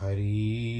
हरि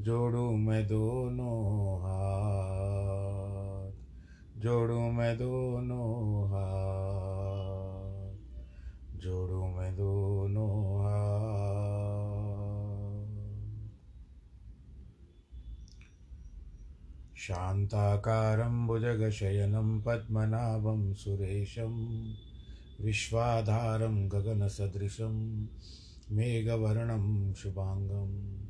जोड़ू मैं दोनों हाथ, जोड़ू मैं दोनों हाथ, जोड़ू मैं दोनों हाथ। शान्ताकारं भुजगशयनं पद्मनाभं सुरेशं, विश्वाधारं गगनसदृशं, मेघवर्णं शुभाङ्गं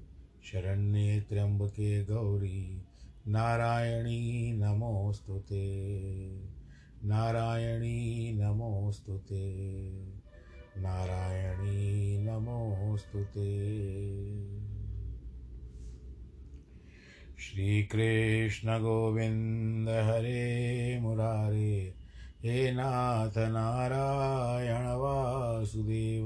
शरण्ये त्र्यम्बके गौरी, नारायणी नमोऽस्तु ते। नारायणी नमोऽस्तु ते। नारायणी नमोऽस्तु ते। श्रीकृष्णगोविन्द हरे मुरारे, हे नाथ नारायण वासुदेव।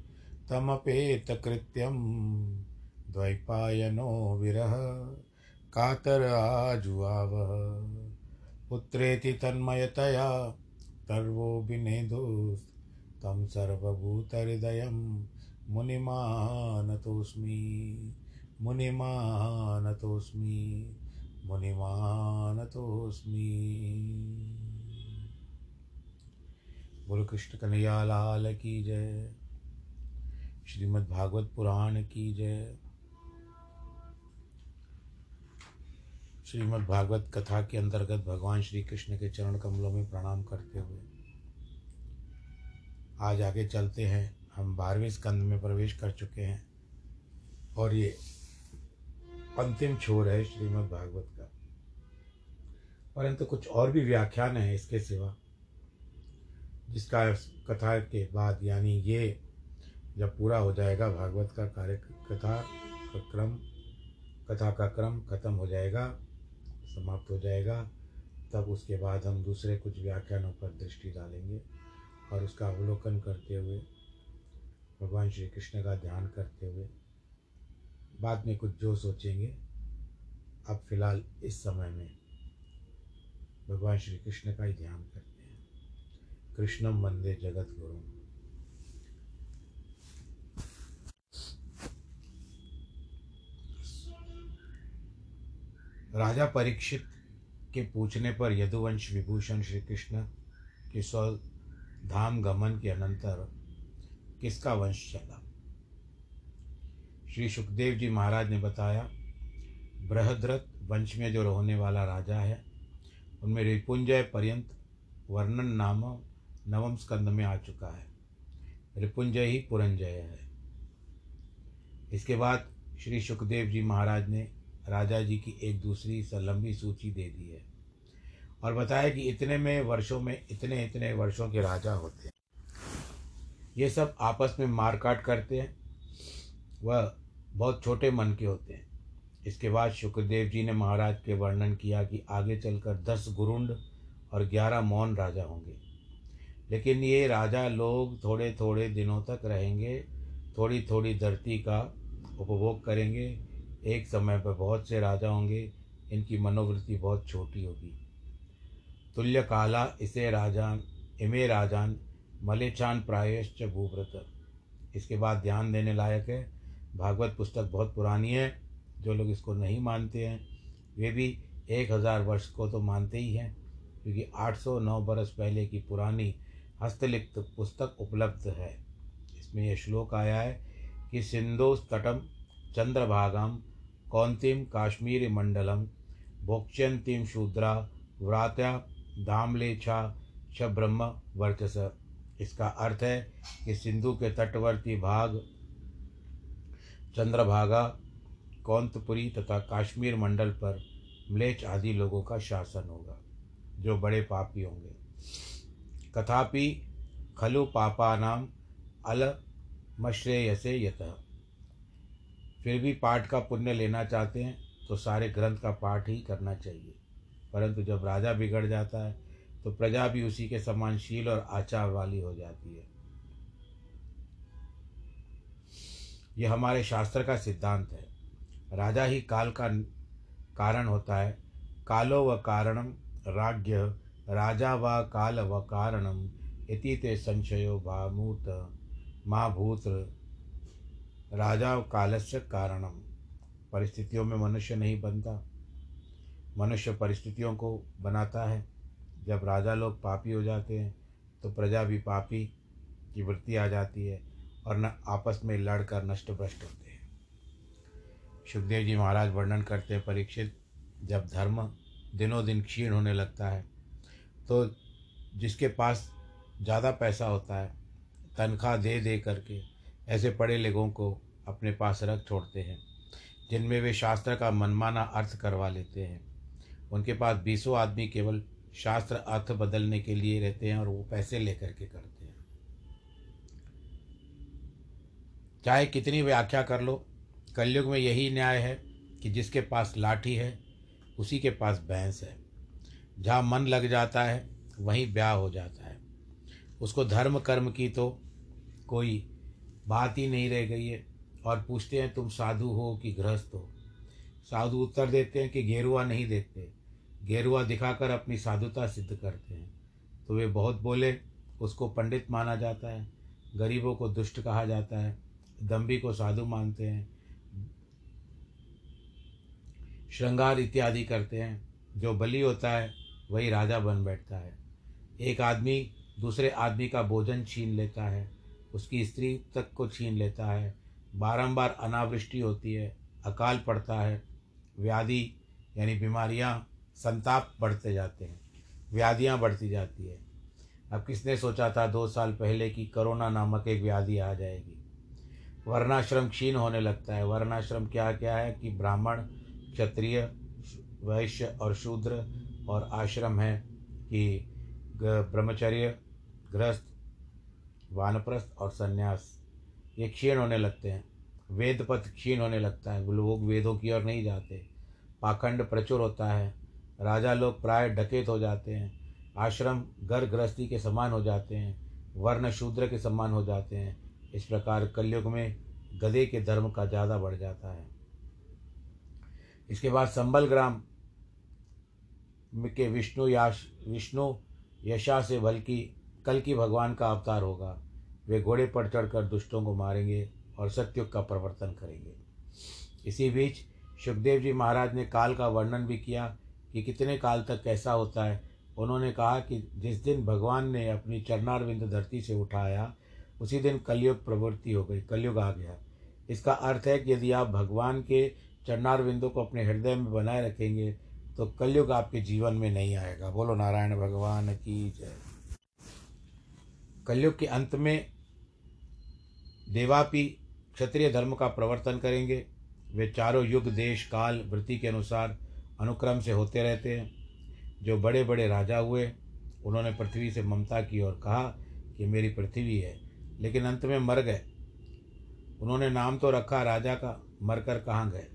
तमपेतकृत्यं द्वैपायनो विरह। कातर कातराजुआवः पुत्रेति तन्मयतया तर्वो विनेदुस् तं सर्वभूतहृदयं मुनिमानतोऽस्मि। मुनिमानतोऽस्मि। मुनिमानतोऽस्मि। बोलो कृष्ण कन्हैया लाल की जय। श्रीमद् भागवत पुराण की जय। श्रीमद् भागवत कथा के अंतर्गत भगवान श्री कृष्ण के चरण कमलों में प्रणाम करते हुए आज आगे चलते हैं। हम बारहवें स्कंद में प्रवेश कर चुके हैं और ये अंतिम छोर है श्रीमद् भागवत का। परंतु कुछ और भी व्याख्यान है इसके सिवा, जिसका कथा के बाद यानी ये जब पूरा हो जाएगा, भागवत का कार्य कथा का क्रम, कथा का क्रम खत्म हो जाएगा, समाप्त हो जाएगा, तब उसके बाद हम दूसरे कुछ व्याख्यानों पर दृष्टि डालेंगे और उसका अवलोकन करते हुए, भगवान श्री कृष्ण का ध्यान करते हुए, बाद में कुछ जो सोचेंगे, अब फ़िलहाल इस समय में भगवान श्री कृष्ण का ही ध्यान करते हैं। कृष्णम वंदे जगत गुरु राजा परीक्षित के पूछने पर यदुवंश विभूषण श्री कृष्ण के स्व धाम गमन के अनंतर किसका वंश चला? श्री सुखदेव जी महाराज ने बताया, बृहद्रथ वंश में जो रहने वाला राजा है, उनमें रिपुंजय पर्यंत वर्णन नाम नवम स्कंद में आ चुका है। रिपुंजय ही पुरंजय है। इसके बाद श्री सुखदेव जी महाराज ने राजा जी की एक दूसरी लंबी सूची दे दी है और बताया कि इतने में वर्षों में, इतने इतने वर्षों के राजा होते हैं। ये सब आपस में मारकाट करते हैं। वह बहुत छोटे मन के होते हैं। इसके बाद शुक्रदेव जी ने महाराज के वर्णन किया कि आगे चलकर दस गुरुंड और ग्यारह मौन राजा होंगे। लेकिन ये राजा लोग थोड़े थोड़े दिनों तक रहेंगे थोड़ी थोड़ी धरती का उपभोग करेंगे एक समय पर बहुत से राजा होंगे, इनकी मनोवृत्ति बहुत छोटी होगी। तुल्य काला इसे राजान, इमे राजान, मलेचान प्रायश्च भूव्रत। इसके बाद ध्यान देने लायक है। भागवत पुस्तक बहुत पुरानी है, जो लोग इसको नहीं मानते हैं। वे भी एक हज़ार वर्ष को तो मानते ही हैं, क्योंकि 809 बरस पहले की पुरानी हस्तलिखित पुस्तक उपलब्ध है। इसमें यह श्लोक आया है कि सिंधु तटम चंद्रभागम कौंतिम काश्मीर मंडलम भोक्ष्यंतिम शूद्रा, व्रात्या धामलेछा श ब्रह्म वर्चस। इसका अर्थ है कि सिंधु के तटवर्ती भाग, चंद्रभागा, कौंतपुरी तथा काश्मीर मंडल पर म्लेच आदि लोगों का शासन होगा, जो बड़े पापी होंगे। कथापि खलु पापा नाम अल मश्रेयसे यत। फिर भी पाठ का पुण्य लेना चाहते हैं तो सारे ग्रंथ का पाठ ही करना चाहिए। परंतु जब राजा बिगड़ जाता है तो प्रजा भी उसी के समान शील और आचार वाली हो जाती है। यह हमारे शास्त्र का सिद्धांत है। राजा ही काल का कारण होता है। कालो व कारणम, राज्ञ, राजा व काल व कारणम, इति ते संशयो भामूत, माँ भूत राजा कालस्य कारणम। परिस्थितियों में मनुष्य नहीं बनता। मनुष्य परिस्थितियों को बनाता है। जब राजा लोग पापी हो जाते हैं तो प्रजा भी पापी की वृत्ति आ जाती है और न आपस में लड़कर नष्ट भ्रष्ट होते हैं। सुखदेव जी महाराज वर्णन करते हैं परीक्षित, जब धर्म दिनों दिन क्षीण होने लगता है तो जिसके पास ज़्यादा पैसा होता है, तनख्वाह दे दे करके ऐसे पढ़े लोगों को अपने पास रख छोड़ते हैं, जिनमें वे शास्त्र का मनमाना अर्थ करवा लेते हैं। उनके पास बीसों आदमी केवल शास्त्र अर्थ बदलने के लिए रहते हैं और वो पैसे लेकर के करते हैं। चाहे कितनी व्याख्या कर लो, कलयुग में यही न्याय है कि जिसके पास लाठी है, उसी के पास भैंस है। जहाँ मन लग जाता है, वहीं ब्याह हो जाता है। उसको धर्म कर्म की तो कोई बात ही नहीं रह गई है और पूछते हैं, तुम साधु हो कि गृहस्थ हो? साधु उत्तर देते हैं कि गेरुआ नहीं देखते गेरुआ दिखाकर अपनी साधुता सिद्ध करते हैं। तो वे बहुत बोले, उसको पंडित माना जाता है, गरीबों को दुष्ट कहा जाता है दम्भी को साधु मानते हैं, श्रृंगार इत्यादि करते हैं। जो बलि होता है, वही राजा बन बैठता है। एक आदमी दूसरे आदमी का भोजन छीन लेता है। उसकी स्त्री तक को छीन लेता है। बारंबार अनावृष्टि होती है, अकाल पड़ता है, व्याधि यानी बीमारियाँ संताप बढ़ते जाते हैं, व्याधियाँ बढ़ती जाती है। अब किसने सोचा था दो साल पहले कि कोरोना नामक एक व्याधि आ जाएगी? वर्णाश्रम क्षीण होने लगता है। वर्णाश्रम क्या क्या है कि ब्राह्मण, क्षत्रिय, वैश्य और शूद्र और आश्रम है कि ब्रह्मचर्य, गृहस्थ वानप्रस्थ और संन्यास, ये क्षीण होने लगते हैं। वेद पथ क्षीण होने लगता है। लोग वेदों की ओर नहीं जाते। पाखंड प्रचुर होता है। राजा लोग प्राय डकेत हो जाते हैं। आश्रम घर गृहस्थी के समान हो जाते हैं। वर्ण शूद्र के समान हो जाते हैं। इस प्रकार कलयुग में गधे के धर्म का ज़्यादा बढ़ जाता है। इसके बाद संबल ग्राम के विष्णु याश, विष्णु यशा से बल्कि कल की भगवान का अवतार होगा। वे घोड़े पर चढ़कर दुष्टों को मारेंगे और सत्युग का प्रवर्तन करेंगे। इसी बीच सुखदेव जी महाराज ने काल का वर्णन भी किया कि कितने काल तक कैसा होता है। उन्होंने कहा कि जिस दिन भगवान ने अपनी चरणारविंद धरती से उठाया, उसी दिन कलयुग प्रवृत्ति हो गई, कलयुग आ गया। इसका अर्थ है कि यदि आप भगवान के चरणारविंदों को अपने हृदय में बनाए रखेंगे तो कलयुग आपके जीवन में नहीं आएगा। बोलो नारायण भगवान की जय। कलयुग के अंत में देवापी क्षत्रिय धर्म का प्रवर्तन करेंगे। वे चारों युग, देश, काल, वृत्ति के अनुसार अनुक्रम से होते रहते हैं। जो बड़े बड़े राजा हुए, उन्होंने पृथ्वी से ममता की और कहा कि मेरी पृथ्वी है, लेकिन अंत में मर गए। उन्होंने नाम तो रखा राजा का, मरकर कहाँ गए?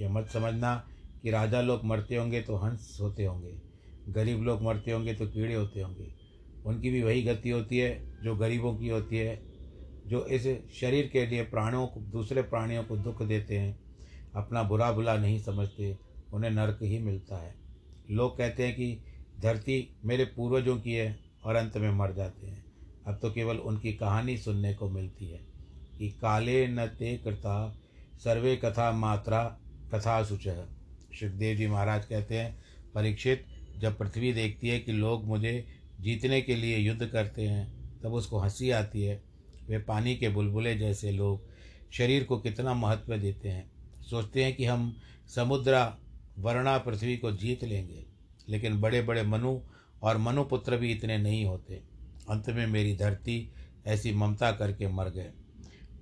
यह मत समझना कि राजा लोग मरते होंगे तो हंस होते होंगे, गरीब लोग मरते होंगे तो कीड़े होते होंगे। उनकी भी वही गति होती है, जो गरीबों की होती है, जो इस शरीर के लिए प्राणों को, दूसरे प्राणियों को दुख देते हैं, अपना बुरा बुला नहीं समझते, उन्हें नरक ही मिलता है। लोग कहते हैं कि धरती मेरे पूर्वजों की है और अंत में मर जाते हैं। अब तो केवल उनकी कहानी सुनने को मिलती है कि काले न ते कृता, सर्वे कथा मात्रा कथा सुच। सुखदेव जी महाराज कहते हैं, परीक्षित, जब पृथ्वी देखती है कि लोग मुझे जीतने के लिए युद्ध करते हैं, तब उसको हँसी आती है। वे पानी के बुलबुले जैसे लोग शरीर को कितना महत्व देते हैं। सोचते हैं कि हम समुद्रा, वर्णा, पृथ्वी को जीत लेंगे, लेकिन बड़े बड़े मनु और मनुपुत्र भी इतने नहीं होते। अंत में मेरी धरती ऐसी ममता करके मर गए।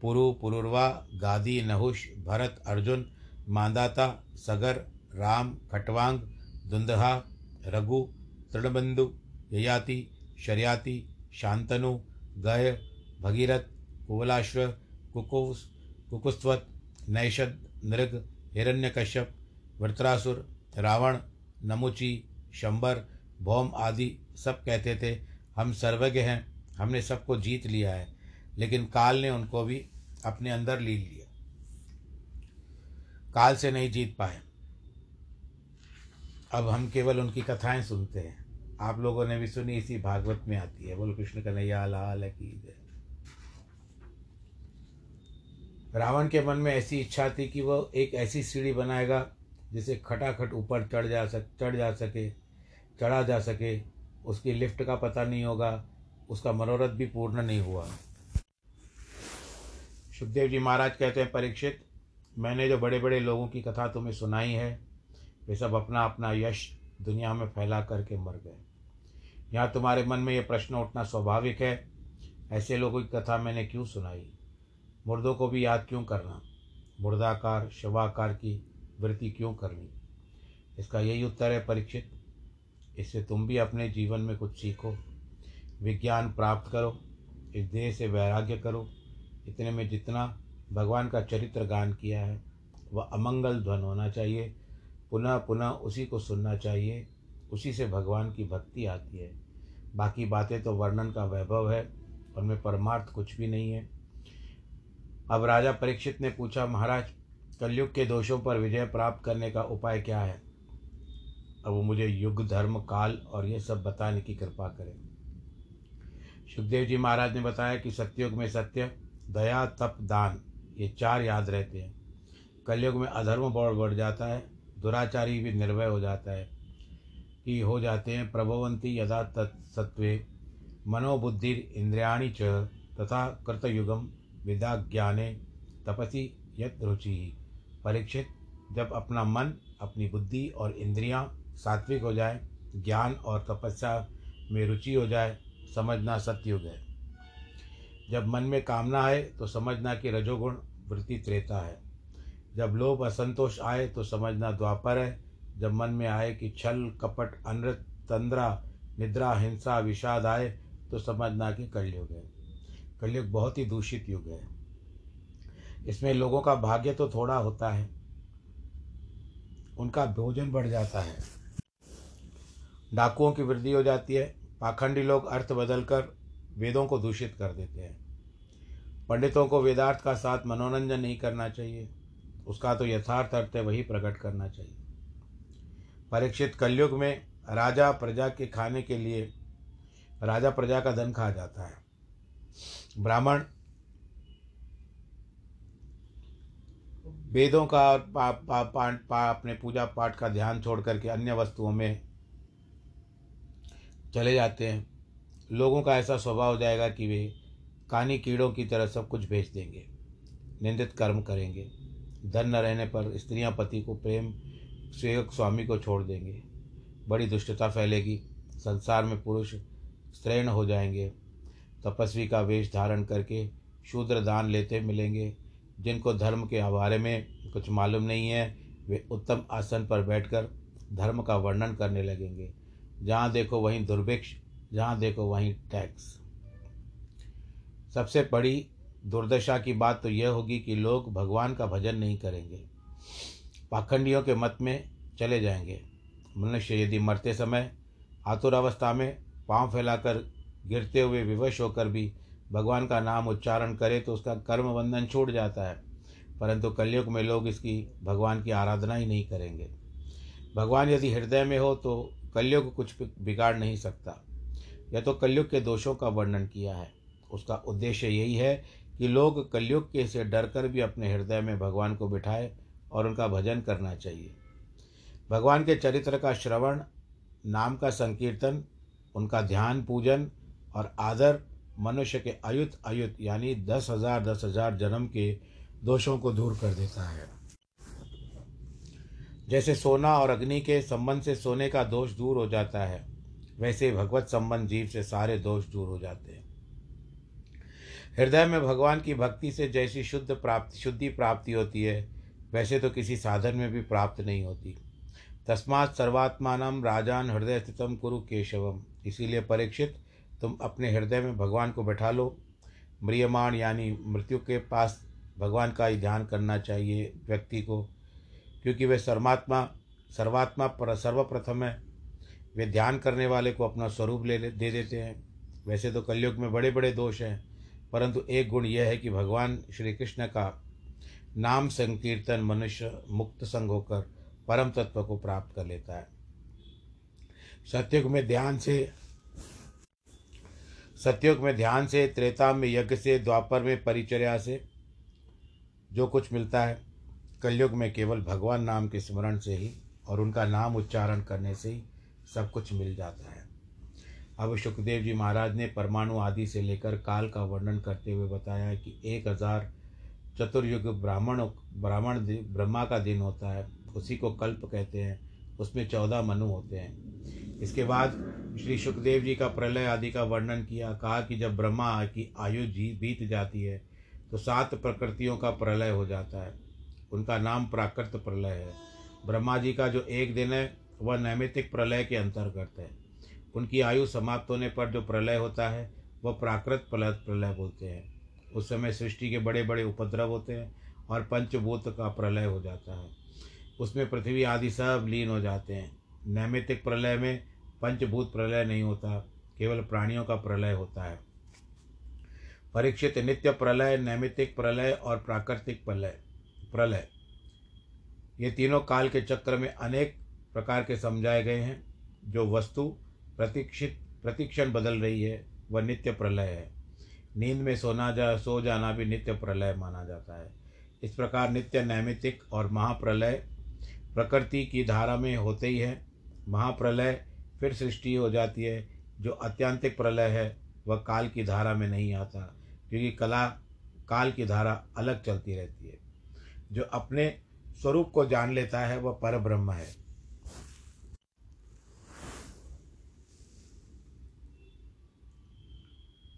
पुरु, पुरुर्वा, गादी, नहुष, भरत, अर्जुन, मांदाता, सगर, राम, खटवांग, दुंदहा, रघु तृणबंधु ययाति, शर्याति शांतनु गय, भगीरथ कुवलाश्व कुकुस कुकुस्वत नैषद, नृग, हिरण्यकश्यप, वृत्रासुर, रावण, नमुची, शंबर, भौम आदि सब कहते थे, हम सर्वज्ञ हैं, हमने सबको जीत लिया है, लेकिन काल ने उनको भी अपने अंदर ली लिया। काल से नहीं जीत पाए। अब हम केवल उनकी कथाएँ सुनते हैं। आप लोगों ने भी सुनी, इसी भागवत में आती है। बोलो कृष्ण कन्हैया, लाल की जय। रावण के मन में ऐसी इच्छा थी कि वह एक ऐसी सीढ़ी बनाएगा, जिसे खटाखट ऊपर चढ़ जा सक, चढ़ जा सके, चढ़ा जा सके। उसकी लिफ्ट का पता नहीं होगा, उसका मनोरथ भी पूर्ण नहीं हुआ। सुखदेव जी महाराज कहते हैं, परीक्षित, मैंने जो बड़े बड़े लोगों की कथा तुम्हें सुनाई है, वे सब अपना अपना यश दुनिया में फैला करके मर गए। यहाँ तुम्हारे मन में ये प्रश्न उठना स्वाभाविक है? ऐसे लोगों की कथा मैंने क्यों सुनाई? मुर्दों को भी याद क्यों करना? मुर्दाकार, शवाकार की वृत्ति क्यों करनी? इसका यही उत्तर है परीक्षित। इससे तुम भी अपने जीवन में कुछ सीखो, विज्ञान प्राप्त करो, इस देह से वैराग्य करो। इतने में जितना भगवान का चरित्र गान किया है, वह अमंगल ध्वन होना चाहिए। पुनः पुनः उसी को सुनना चाहिए। उसी से भगवान की भक्ति आती है। बाकी बातें तो वर्णन का वैभव है, उनमें परमार्थ कुछ भी नहीं है। अब राजा परीक्षित ने पूछा, महाराज, कलयुग के दोषों पर विजय प्राप्त करने का उपाय क्या है? अब वो मुझे युग, धर्म, काल और ये सब बताने की कृपा करें। सुखदेव जी महाराज ने बताया कि सत्युग में सत्य, दया, तप, दान, ये चार याद रहते हैं। कलयुग में अधर्म बढ़ बढ़ जाता है दुराचारी भी निर्भय हो जाता है कि हो जाते हैं प्रभवंती यदा तत्सत्वे मनोबुद्धि इंद्रियाणी च तथा कृतयुगम विदा ज्ञाने तपसी यत रुचि। ही परीक्षित, जब अपना मन, अपनी बुद्धि और इंद्रियाँ सात्विक हो जाए, ज्ञान और तपस्या में रुचि हो जाए, समझना सत्युग है। जब मन में कामना आए तो समझना कि रजोगुण वृत्ति त्रेता है। जब लोभ असंतोष आए तो समझना द्वापर है। जब मन में आए कि छल, कपट, अनृत, तंद्रा, निद्रा, हिंसा, विषाद आए तो समझना कि कलयुग है। कलयुग बहुत ही दूषित युग है। इसमें लोगों का भाग्य तो थोड़ा होता है। उनका भोजन बढ़ जाता है। डाकुओं की वृद्धि हो जाती है। पाखंडी लोग अर्थ बदलकर वेदों को दूषित कर देते हैं। पंडितों को वेदार्थ का साथ मनोरंजन नहीं करना चाहिए। उसका तो यथार्थ अर्थ है वही प्रकट करना चाहिए। परीक्षित कलयुग में राजा प्रजा के खाने के लिए राजा प्रजा का धन खा जाता है। ब्राह्मण वेदों का और पा, पा, पा, पा, अपने पूजा पाठ का ध्यान छोड़ करके अन्य वस्तुओं में चले जाते हैं। लोगों का ऐसा स्वभाव हो जाएगा कि वे कानी कीड़ों की तरह सब कुछ बेच देंगे निंदित कर्म करेंगे। धन न रहने पर स्त्रियाँ पति को प्रेम सेवक स्वामी को छोड़ देंगे। बड़ी दुष्टता फैलेगी। संसार में पुरुष स्त्रैण हो जाएँगे। तपस्वी का वेश धारण करके शूद्र दान लेते मिलेंगे। जिनको धर्म के बारे में कुछ मालूम नहीं है, वे उत्तम आसन पर बैठकर धर्म का वर्णन करने लगेंगे। जहाँ देखो वहीं दुर्भिक्ष, जहाँ देखो वहीं टैक्स। सबसे बड़ी दुर्दशा की बात तो यह होगी कि लोग भगवान का भजन नहीं करेंगे। पाखंडियों के मत में चले जाएँगे। मनुष्य यदि मरते समय आतुरावस्था में पाँव फैलाकर गिरते हुए विवश होकर भी भगवान का नाम उच्चारण करे तो उसका कर्म बंधन छूट जाता है। परंतु कलयुग में लोग इसकी भगवान की आराधना ही नहीं करेंगे। भगवान यदि हृदय में हो तो कलयुग कुछ बिगाड़ नहीं सकता। यह तो कलयुग के दोषों का वर्णन किया है। उसका उद्देश्य यही है कि लोग कलयुग के से डरकर भी अपने हृदय में भगवान को बिठाए और उनका भजन करना चाहिए। भगवान के चरित्र का श्रवण, नाम का संकीर्तन, उनका ध्यान पूजन और आदर मनुष्य के अयुत अयुत यानी दस हज़ार दस हज़ार जन्म के दोषों को दूर कर देता है। जैसे सोना और अग्नि के संबंध से सोने का दोष दूर हो जाता है, वैसे भगवत संबंध जीव से सारे दोष दूर हो जाते हैं। हृदय में भगवान की भक्ति से जैसी शुद्ध प्राप्ति, शुद्धि प्राप्ति होती है, वैसे तो किसी साधन में भी प्राप्त नहीं होती। तस्मात् सर्वात्मान राजान हृदय स्थितम कुरु केशवम। इसीलिए परीक्षित, तुम अपने हृदय में भगवान को बैठा लो। म्रियमाण यानी मृत्यु के पास भगवान का ही ध्यान करना चाहिए व्यक्ति को, क्योंकि वे सर्वात्मा सर्वात्मा पर, सर्वप्रथम है। वे ध्यान करने वाले को अपना स्वरूप ले, दे देते हैं। वैसे तो कलयुग में बड़े बड़े दोष हैं। परंतु एक गुण यह है कि भगवान श्री कृष्ण का नाम संकीर्तन मनुष्य मुक्त संग होकर परम तत्व को प्राप्त कर लेता है। सत्युग में ध्यान से सत्युग में ध्यान से त्रेता में यज्ञ से, द्वापर में परिचर्या से जो कुछ मिलता है, कलयुग में केवल भगवान नाम के स्मरण से ही और उनका नाम उच्चारण करने से ही सब कुछ मिल जाता है। अब सुखदेव जी महाराज ने परमाणु आदि से लेकर काल का वर्णन करते हुए बताया कि एक हज़ार चतुर्युग ब्राह्मण ब्राह्मण ब्रह्मा का दिन होता है। उसी को कल्प कहते हैं। उसमें चौदह मनु होते हैं। इसके बाद श्री सुखदेव जी का प्रलय आदि का वर्णन किया। कहा कि जब ब्रह्मा की आयु जी बीत जाती है तो सात प्रकृतियों का प्रलय हो जाता है। उनका नाम प्राकृत प्रलय है। ब्रह्मा जी का जो एक दिन है, वह नैमितिक प्रलय के अंतर्गत है। उनकी आयु समाप्त होने पर जो प्रलय होता है वह प्राकृत प्रलय प्रलय बोलते हैं। उस समय सृष्टि के बड़े बड़े उपद्रव होते हैं और पंचभूत का प्रलय हो जाता है। उसमें पृथ्वी आदि सब लीन हो जाते हैं। नैमितिक प्रलय में पंचभूत प्रलय नहीं होता, केवल प्राणियों का प्रलय होता है। परीक्षित नित्य प्रलय नैमितिक प्रलय और प्राकृतिक प्रलय प्रलय। ये तीनों काल के चक्र में अनेक प्रकार के समझाए गए हैं। जो वस्तु प्रतीक्षित, प्रतीक्षण बदल रही है, वह नित्य प्रलय है। नींद में सोना जा, सो जाना भी नित्य प्रलय माना जाता है। इस प्रकार नित्य नैमितिक और महाप्रलय प्रकृति की धारा में होते ही है। महाप्रलय फिर सृष्टि हो जाती है। जो अत्यंतिक प्रलय है, वह काल की धारा में नहीं आता, क्योंकि कला, काल की धारा अलग चलती रहती है। जो अपने स्वरूप को जान लेता है, वह पर ब्रह्म है।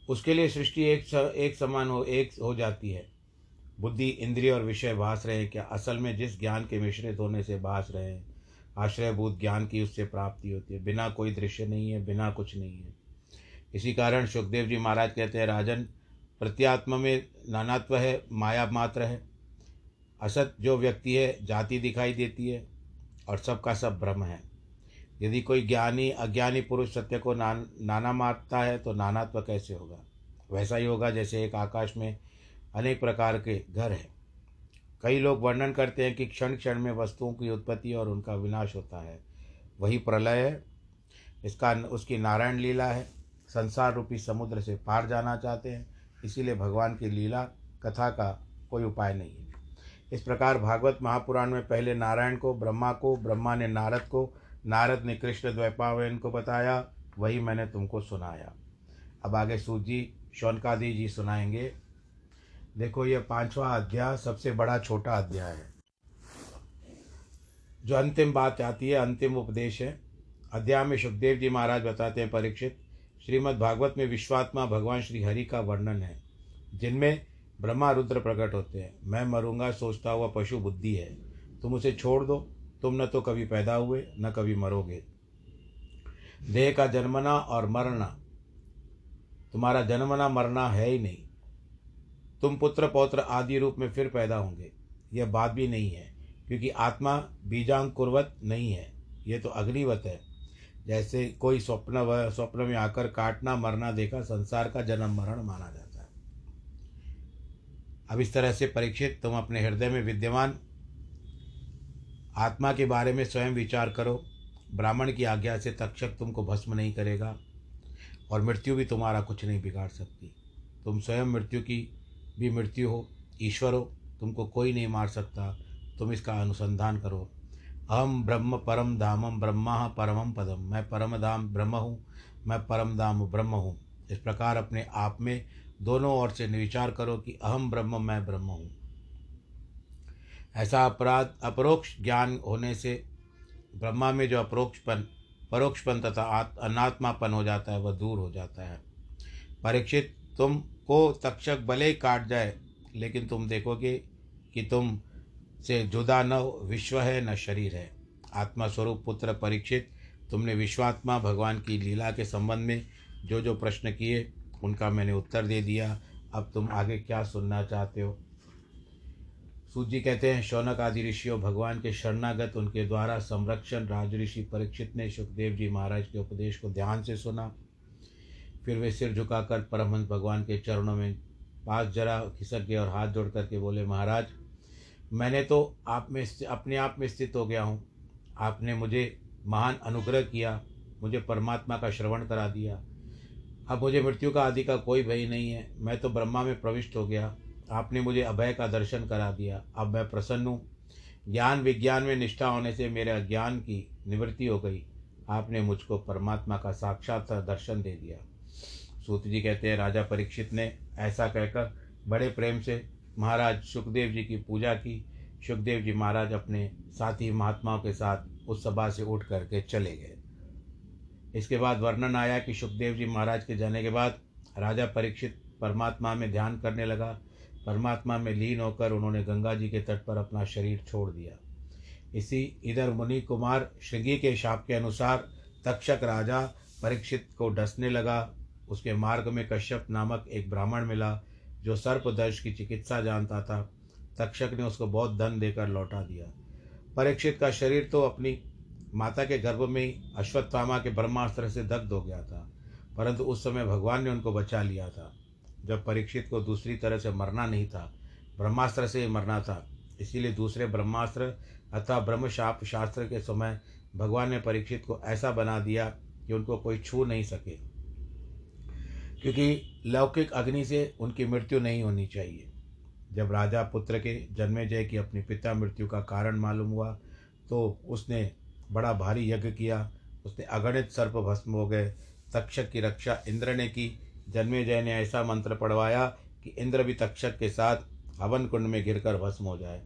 उसके लिए सृष्टि एक स, एक समान हो एक हो जाती है। बुद्धि इंद्रिय और विषय भास रहे क्या असल में जिस ज्ञान के मिश्रित होने से भास रहे हैं? आश्रयभूत ज्ञान की उससे प्राप्ति होती है। बिना कोई दृश्य नहीं है बिना कुछ नहीं है। इसी कारण सुखदेव जी महाराज कहते हैं राजन प्रत्यात्म में नानात्व है माया मात्र है। असत जो व्यक्ति है जाति दिखाई देती है और सबका सब ब्रह्म है। यदि कोई ज्ञानी, अज्ञानी पुरुष सत्य को नान, नाना मारता है तो नानात्व कैसे होगा? वैसा ही होगा जैसे एक आकाश में अनेक प्रकार के घर हैं। कई लोग वर्णन करते हैं कि क्षण क्षण में वस्तुओं की उत्पत्ति और उनका विनाश होता है। वही प्रलय है। इसका, उसकी नारायण लीला है। संसार रूपी समुद्र से पार जाना चाहते हैं। इसीलिए भगवान की लीला, कथा का कोई उपाय नहीं है। इस प्रकार भागवत महापुराण में पहले नारायण को, ब्रह्मा को, ब्रह्मा ने नारद को नारद ने कृष्ण द्वैपायन को बताया, वही मैंने तुमको सुनाया। अब आगे सूत जी, शौनकादि जी सुनाएँगे। देखो यह पांचवा अध्याय सबसे बड़ा छोटा अध्याय है। जो अंतिम बात आती है, अंतिम उपदेश है। अध्याय में सुखदेव जी महाराज बताते हैं परीक्षित, श्रीमद् भागवत में विश्वात्मा भगवान श्री हरि का वर्णन है, जिनमें ब्रह्मा रुद्र प्रकट होते हैं। मैं मरूँगा, सोचता हुआ पशु बुद्धि है। तुम उसे छोड़ दो। तुम न तो कभी पैदा हुए, न कभी मरोगे। देह का जन्मना और मरना, तुम्हारा जन्मना, मरना है ही नहीं। तुम पुत्र पौत्र आदि रूप में फिर पैदा होंगे। यह बात भी नहीं है, क्योंकि आत्मा बीजांकुर्वत नहीं है। ये तो अग्निवत है। जैसे कोई स्वप्न व, स्वप्न में आकर काटना, मरना देखा, संसार का जन्म मरण माना जाता है। अब इस तरह से परीक्षित, तुम अपने हृदय में विद्यमान आत्मा के बारे में स्वयं विचार करो। ब्राह्मण की आज्ञा से तक्षक तुमको भस्म नहीं करेगा और मृत्यु भी तुम्हारा कुछ नहीं बिगाड़ सकती। तुम स्वयं मृत्यु की भी मृत्यु हो, ईश्वर हो, तुमको कोई नहीं मार सकता। तुम इसका अनुसंधान करो। अहम ब्रह्म परम धामम ब्रह्मा परमम पदम मैं परम धाम ब्रह्म हूँ, मैं परम धाम ब्रह्म हूँ। इस प्रकार अपने आप में दोनों ओर से विचार करो कि अहम ब्रह्म, मैं ब्रह्म हूँ। ऐसा अपराध, अपरोक्ष ज्ञान होने से ब्रह्मा में जो अपरोक्षपन, परोक्षपन तथा अनात्मापन हो जाता है, वह दूर हो जाता है। परीक्षित, तुम को तक्षक भले ही काट जाए, लेकिन तुम देखोगे कि तुम से जुदा न विश्व है, न शरीर है। आत्मा स्वरूप पुत्र परीक्षित, तुमने विश्वात्मा भगवान की लीला के संबंध में जो जो प्रश्न किए, उनका मैंने उत्तर दे दिया। अब तुम आगे क्या सुनना चाहते हो? सूत जी कहते हैं, शौनक आदि ऋषियों भगवान के शरणागत, उनके द्वारा संरक्षण, राज ऋषि परीक्षित ने सुखदेव जी महाराज के उपदेश को ध्यान से सुना। फिर वे सिर झुकाकर परमहंस भगवान के चरणों में पास जरा, खिसक गए और हाथ जोड़ करके बोले, महाराज, मैंने तो आप में अपने आप में स्थित हो गया हूँ। आपने मुझे महान अनुग्रह किया, मुझे परमात्मा का श्रवण करा दिया। अब मुझे मृत्यु का आदि का कोई भय नहीं है। मैं तो ब्रह्मा में प्रविष्ट हो गया। आपने मुझे अभय का दर्शन करा दिया। अब मैं प्रसन्न हूँ। ज्ञान विज्ञान में निष्ठा होने से मेरे अज्ञान की निवृत्ति हो गई। आपने मुझको परमात्मा का साक्षात दर्शन दे दिया। सूत जी कहते हैं, राजा परीक्षित ने ऐसा कहकर बड़े प्रेम से महाराज सुखदेव जी की पूजा की। सुखदेव जी महाराज अपने साथी महात्माओं के साथ उस सभा से उठ करके चले गए। इसके बाद वर्णन आया कि सुखदेव जी महाराज के जाने के बाद राजा परीक्षित परमात्मा में ध्यान करने लगा। परमात्मा में लीन होकर उन्होंने गंगा जी के तट पर अपना शरीर छोड़ दिया। इसी इधर मुनि कुमार श्रृंगी के शाप के अनुसार तक्षक राजा परीक्षित को डसने लगा। उसके मार्ग में कश्यप नामक एक ब्राह्मण मिला, जो सर्पदर्श की चिकित्सा जानता था। तक्षक ने उसको बहुत धन देकर लौटा दिया। परीक्षित का शरीर तो अपनी माता के गर्भ में ही अश्वत्थामा के ब्रह्मास्त्र से दग्ध हो गया था, परंतु उस समय भगवान ने उनको बचा लिया था। जब परीक्षित को दूसरी तरह से मरना नहीं था, ब्रह्मास्त्र से ही मरना था। इसीलिए दूसरे ब्रह्मास्त्र अथवा ब्रह्मशाप शास्त्र के समय भगवान ने परीक्षित को ऐसा बना दिया कि उनको कोई छू नहीं सके, क्योंकि लौकिक अग्नि से उनकी मृत्यु नहीं होनी चाहिए। जब राजा पुत्र के जन्मे जय की अपनी पिता मृत्यु का कारण मालूम हुआ तो उसने बड़ा भारी यज्ञ किया। उसने अगणित सर्प भस्म हो गए। तक्षक की रक्षा इंद्र ने की। जन्मे जय ने ऐसा मंत्र पढ़वाया कि इंद्र भी तक्षक के साथ हवन कुंड में गिरकर भस्म हो जाए।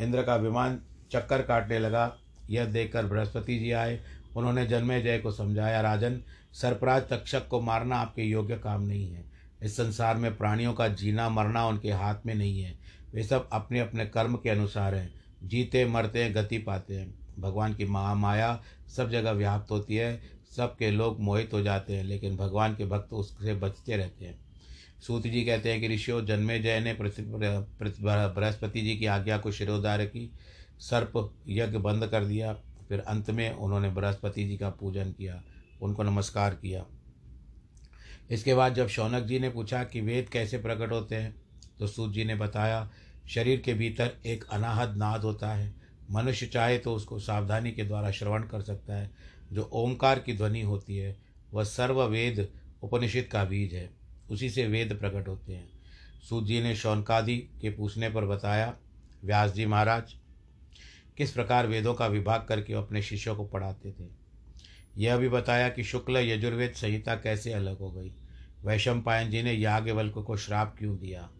इंद्र का विमान चक्कर काटने लगा। यह देखकर बृहस्पति जी आए। उन्होंने जन्मे जय को समझाया, राजन, सरपराज तक्षक को मारना आपके योग्य काम नहीं है। इस संसार में प्राणियों का जीना, मरना उनके हाथ में नहीं है। वे सब अपने अपने कर्म के अनुसार हैं। जीते, मरते हैं गति पाते हैं। भगवान की महामाया सब जगह व्याप्त होती है। सबके लोग मोहित हो जाते हैं, लेकिन भगवान के भक्त उससे बचते रहते हैं। सूत जी कहते हैं कि ऋषियों, जन्मे जय ने बृहस्पति जी की आज्ञा को शिरोधार की, सर्प यज्ञ बंद कर दिया, फिर अंत में उन्होंने बृहस्पति जी का पूजन किया, उनको नमस्कार किया। इसके बाद जब शौनक जी ने पूछा कि वेद कैसे प्रकट होते हैं तो सूत जी ने बताया, शरीर के भीतर एक अनाहद नाद होता है मनुष्य चाहे तो उसको सावधानी के द्वारा श्रवण कर सकता है। जो ओंकार की ध्वनि होती है, वह सर्व वेद उपनिषद का बीज है। उसी से वेद प्रकट होते हैं। सूत जी ने शौनकादि के पूछने पर बताया, व्यास जी महाराज, किस प्रकार वेदों का विभाग करके अपने शिष्यों को पढ़ाते थे? यह भी बताया कि शुक्ल यजुर्वेद संहिता कैसे अलग हो गई। वैशम पायन जी ने याज्ञवल्क को श्राप क्यों दिया?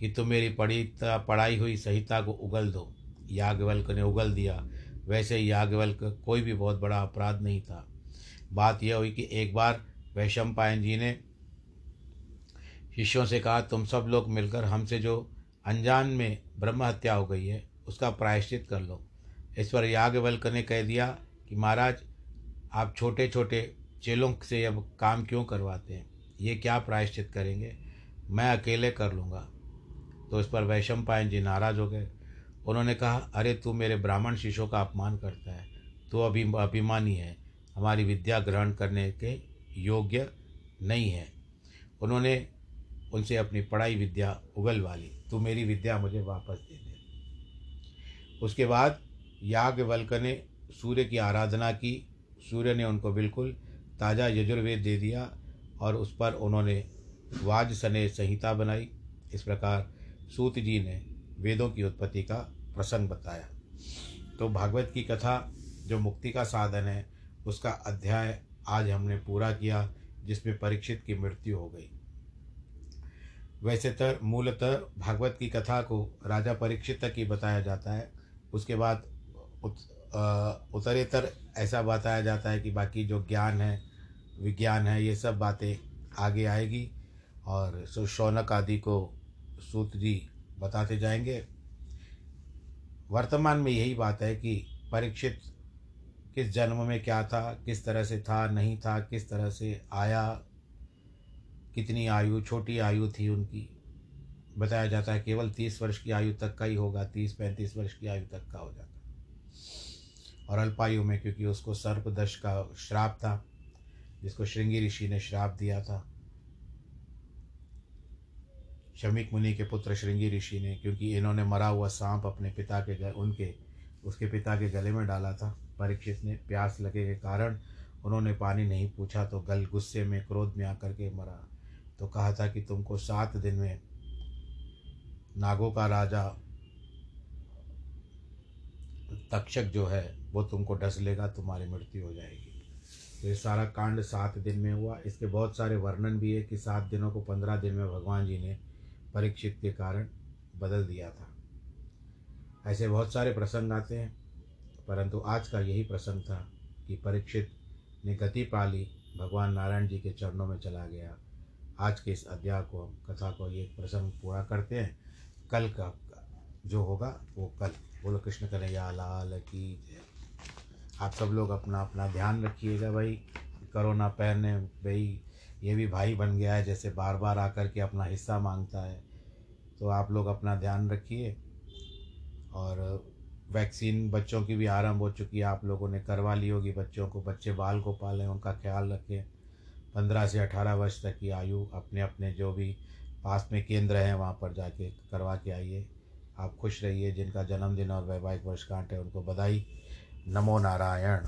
कि तुम मेरी पढ़ी, पढ़ाई हुई संहिता को उगल दो। याज्ञवल्क ने उगल दिया। वैसे ही याज्ञवल्क कोई भी बहुत बड़ा अपराध नहीं था। बात यह हुई कि एक बार वैशम पायन जी ने शिष्यों से कहा, तुम सब लोग मिलकर हमसे जो अनजान में ब्रह्म हत्या हो गई है, उसका प्रायश्चित कर लो। इस पर याज्ञवल्क ने कह दिया कि, महाराज, आप छोटे छोटे चेलों से अब काम क्यों करवाते हैं? ये क्या प्रायश्चित करेंगे? मैं अकेले कर लूँगा। तो इस पर वैशम पायन जी नाराज़ हो गए। उन्होंने कहा, अरे, तू मेरे ब्राह्मण शिष्यों का अपमान करता है। तू अभी, अभिमानी है। हमारी विद्या ग्रहण करने के योग्य नहीं है। उन्होंने उनसे अपनी पढ़ाई विद्या उगलवा ली। तू मेरी विद्या मुझे वापस दे दे। उसके बाद याज्ञवल्क ने सूर्य की आराधना की। सूर्य ने उनको बिल्कुल ताज़ा यजुर्वेद दे दिया और उस पर उन्होंने वाज सने संहिता बनाई। इस प्रकार सूत जी ने वेदों की उत्पत्ति का प्रसंग बताया। तो भागवत की कथा जो मुक्ति का साधन है उसका अध्याय आज हमने पूरा किया जिसमें परीक्षित की मृत्यु हो गई। वैसे तो मूलतः भागवत की कथा को राजा परीक्षित तक ही बताया जाता है। उसके बाद उत, उत्तरेतर ऐसा बताया जाता है कि बाकी जो ज्ञान है विज्ञान है ये सब बातें आगे आएगी और सो शौनक आदि को सूत जी बताते जाएँगे। वर्तमान में यही बात है कि परीक्षित किस जन्म में क्या था, किस तरह से था, नहीं था, किस तरह से आया, कितनी आयु, छोटी आयु थी उनकी। बताया जाता है केवल तीस वर्ष की आयु तक का ही होगा, तीस, पैंतीस वर्ष की आयु तक का हो जाता और अल्पायु में, क्योंकि उसको सर्पदश का श्राप था, जिसको श्रृंगी ऋषि ने श्राप दिया था। शमिक मुनि के पुत्र श्रृंगी ऋषि ने, क्योंकि इन्होंने मरा हुआ सांप अपने पिता के उनके, उसके पिता के गले में डाला था। परीक्षित ने प्यास लगे के कारण उन्होंने पानी नहीं पूछा तो गल गुस्से में क्रोध में आकर के मरा। तो कहा था कि तुमको सात दिन में नागों का राजा तक्षक जो है, वो तुमको डस लेगा, तुम्हारी मृत्यु हो जाएगी। तो ये सारा कांड सात दिन में हुआ। इसके बहुत सारे वर्णन भी है कि सात दिनों को पंद्रह दिन में भगवान जी ने परीक्षित के कारण बदल दिया था। ऐसे बहुत सारे प्रसंग आते हैं, परंतु आज का यही प्रसंग था कि परीक्षित ने गति पाली भगवान नारायण जी के चरणों में चला गया। आज के इस अध्याय को हम, कथा को ये प्रसंग पूरा करते हैं। कल का, जो होगा, वो कल। बोलो कृष्ण कन्हैया, लाल की जय। आप सब लोग अपना अपना ध्यान रखिएगा भाई। करोना पहनने भाई। ये भी भाई बन गया है, जैसे बार बार आकर के अपना हिस्सा माँगता है। तो आप लोग अपना ध्यान रखिए। और वैक्सीन बच्चों की भी आरंभ हो चुकी है। आप लोगों ने करवा ली होगी बच्चों को। बच्चे बाल को पालें, उनका ख्याल रखें। पंद्रह से अठारह वर्ष तक की आयु अपने अपने जो भी पास में केंद्र हैं, वहाँ पर जाके करवा के आइए। आप खुश रहिए। जिनका जन्मदिन और वैवाहिक वर्षगांठ है, उनको बधाई। नमो नारायण।